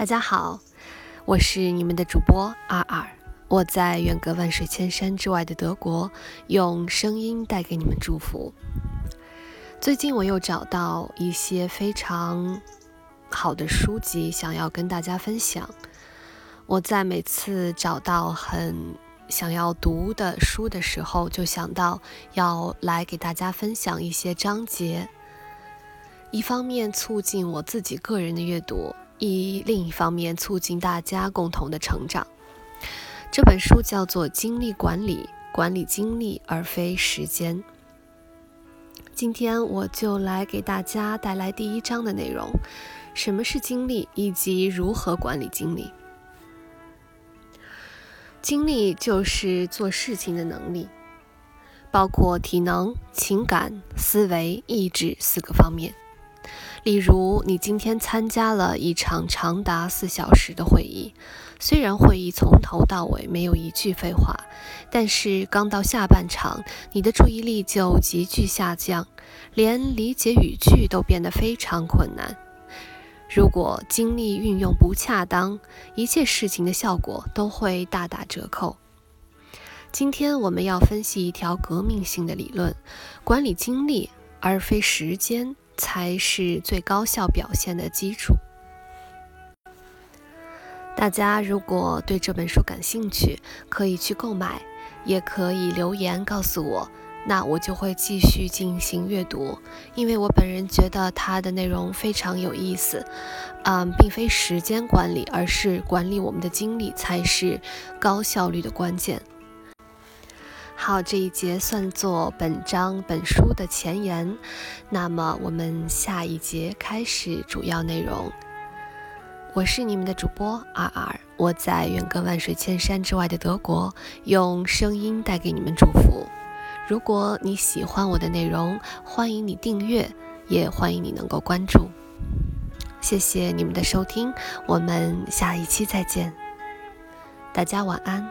大家好，我是你们的主播二二，我在远隔万水千山之外的德国，用声音带给你们祝福。最近我又找到一些非常好的书籍，想要跟大家分享。我在每次找到很想要读的书的时候，就想到要来给大家分享一些章节，一方面促进我自己个人的阅读。以另一方面促进大家共同的成长。这本书叫做《精力管理》，管理精力而非时间。今天我就来给大家带来第一章的内容：什么是精力，以及如何管理精力。精力就是做事情的能力，包括体能、情感、思维、意志四个方面。例如，你今天参加了一场长达四小时的会议，虽然会议从头到尾没有一句废话，但是刚到下半场，你的注意力就急剧下降，连理解语句都变得非常困难。如果精力运用不恰当，一切事情的效果都会大打折扣。今天我们要分析一条革命性的理论：管理精力而非时间。才是最高效表现的基础。大家如果对这本书感兴趣，可以去购买，也可以留言告诉我，那我就会继续进行阅读。因为我本人觉得它的内容非常有意思，嗯，并非时间管理，而是管理我们的精力才是高效率的关键。好，这一节算作本章本书的前言。那么，我们下一节开始主要内容。我是你们的主播二二，我在远隔万水千山之外的德国，用声音带给你们祝福。如果你喜欢我的内容，欢迎你订阅，也欢迎你能够关注。谢谢你们的收听，我们下一期再见。大家晚安。